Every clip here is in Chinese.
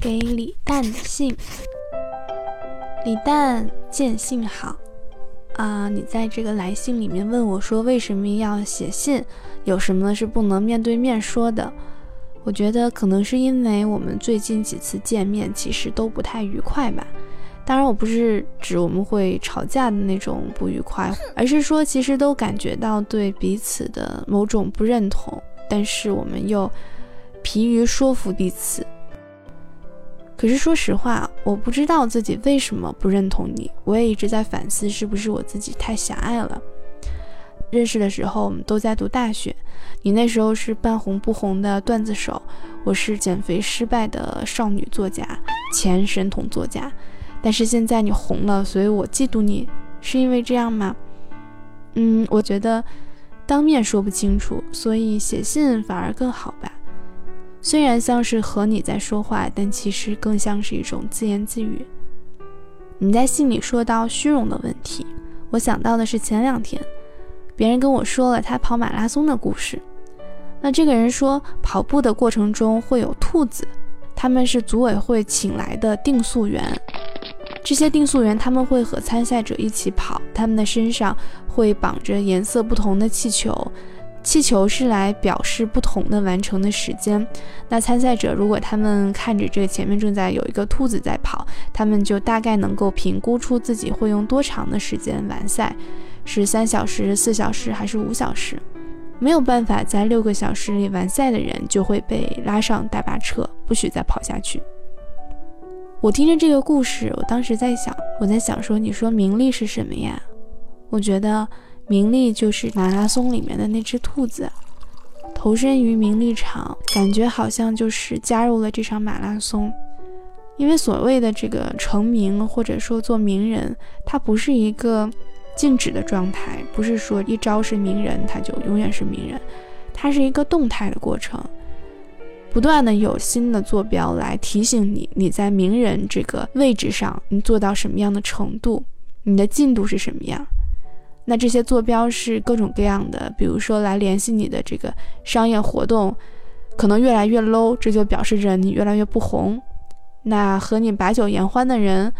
给李诞的信，李诞见信好啊！你在这个来信里面问我说为什么要写信，有什么是不能面对面说的？我觉得可能是因为我们最近几次见面其实都不太愉快吧。当然，我不是指我们会吵架的那种不愉快，而是说其实都感觉到对彼此的某种不认同，但是我们又疲于说服彼此。可是说实话，我不知道自己为什么不认同你。我也一直在反思，是不是我自己太狭隘了。认识的时候，我们都在读大学。你那时候是半红不红的段子手，我是减肥失败的少女作家，前神童作家。但是现在你红了，所以我嫉妒你，是因为这样吗？嗯，我觉得当面说不清楚，所以写信反而更好吧。虽然像是和你在说话，但其实更像是一种自言自语。你在信里说到虚荣的问题，我想到的是前两天，别人跟我说了他跑马拉松的故事。那这个人说，跑步的过程中会有兔子，他们是组委会请来的定速员。这些定速员他们会和参赛者一起跑，他们的身上会绑着颜色不同的气球。气球是来表示不同的完成的时间。那参赛者如果他们看着这个前面正在有一个兔子在跑，他们就大概能够评估出自己会用多长的时间完赛，是三小时、四小时还是五小时？没有办法在六个小时里完赛的人就会被拉上大巴车，不许再跑下去。我听着这个故事，我当时在想，我在想说，你说名利是什么呀？我觉得。名利就是马拉松里面的那只兔子，投身于名利场，感觉好像就是加入了这场马拉松。因为所谓的这个成名或者说做名人，它不是一个静止的状态，不是说一朝是名人他就永远是名人，它是一个动态的过程，不断的有新的坐标来提醒你，你在名人这个位置上你做到什么样的程度，你的进度是什么样。那这些坐标是各种各样的，比如说来联系你的这个商业活动，可能越来越 low，这就表示着你越来越不红。那和你把酒言欢的人，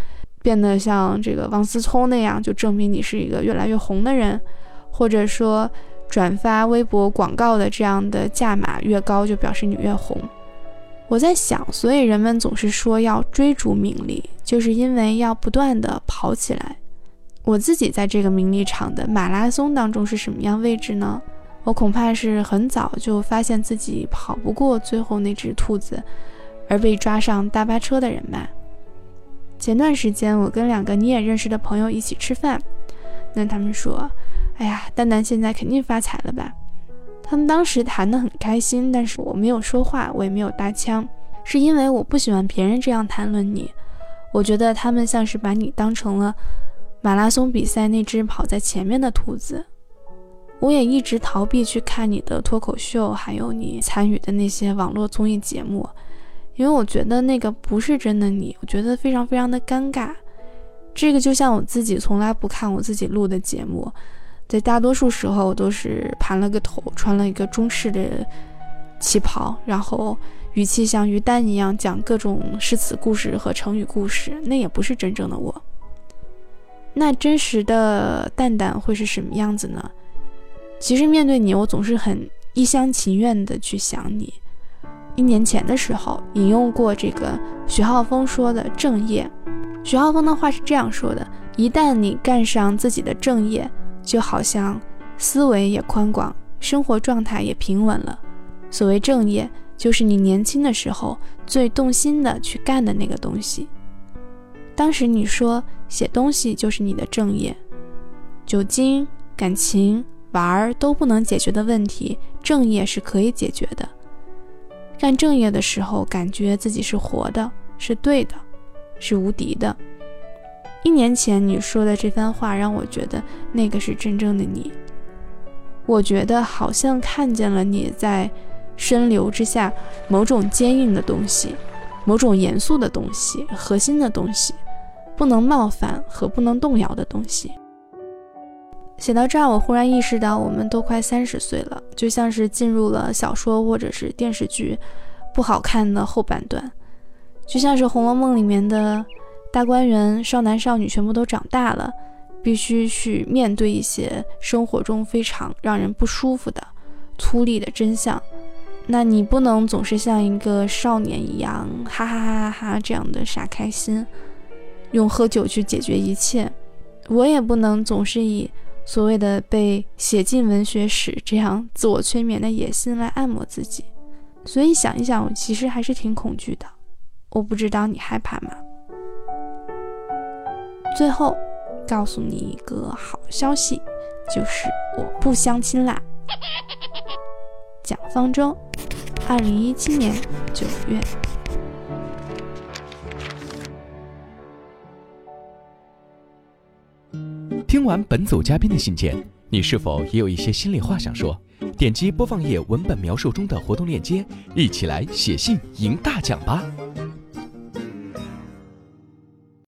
变得像这个王思聪那样，就证明你是一个越来越红的人。或者说转发微博广告的这样的价码越高，就表示你越红。我在想，所以人们总是说要追逐名利，就是因为要不断的跑起来。我自己在这个名利场的马拉松当中是什么样位置呢？我恐怕是很早就发现自己跑不过最后那只兔子，而被抓上大巴车的人吧。前段时间我跟两个你也认识的朋友一起吃饭，那他们说：“哎呀，蛋蛋现在肯定发财了吧？”他们当时谈得很开心，但是我没有说话，我也没有搭腔，是因为我不喜欢别人这样谈论你。我觉得他们像是把你当成了。马拉松比赛那只跑在前面的兔子，我也一直逃避去看你的脱口秀，还有你参与的那些网络综艺节目，因为我觉得那个不是真的你，我觉得非常非常的尴尬。这个就像我自己从来不看我自己录的节目，在大多数时候我都是盘了个头，穿了一个中式的旗袍，然后语气像于丹一样讲各种诗词故事和成语故事，那也不是真正的我。那真实的蛋蛋会是什么样子呢？其实面对你，我总是很一厢情愿的去想你。一年前的时候，引用过这个徐浩峰说的正业。徐浩峰的话是这样说的：一旦你干上自己的正业，就好像思维也宽广，生活状态也平稳了。所谓正业，就是你年轻的时候最动心的去干的那个东西。当时你说写东西就是你的正业，酒精、感情、玩儿都不能解决的问题，正业是可以解决的。干正业的时候，感觉自己是活的，是对的，是无敌的。一年前你说的这番话，让我觉得那个是真正的你。我觉得好像看见了你在深流之下某种坚硬的东西，某种严肃的东西，核心的东西。不能冒犯和不能动摇的东西。写到这儿，我忽然意识到，我们都快三十岁了，就像是进入了小说或者是电视剧不好看的后半段，就像是《红楼梦》里面的大观园，少男少女全部都长大了，必须去面对一些生活中非常让人不舒服的粗粝的真相。那你不能总是像一个少年一样，哈哈哈哈哈这样的傻开心，用喝酒去解决一切。我也不能总是以所谓的被写进文学史这样自我催眠的野心来按摩自己。所以想一想，我其实还是挺恐惧的。我不知道你害怕吗？最后告诉你一个好消息，就是我不相亲啦。蒋方舟。二零一七年九月。听完本组嘉宾的信件，你是否也有一些心里话想说？点击播放页文本描述中的活动链接，一起来写信赢大奖吧！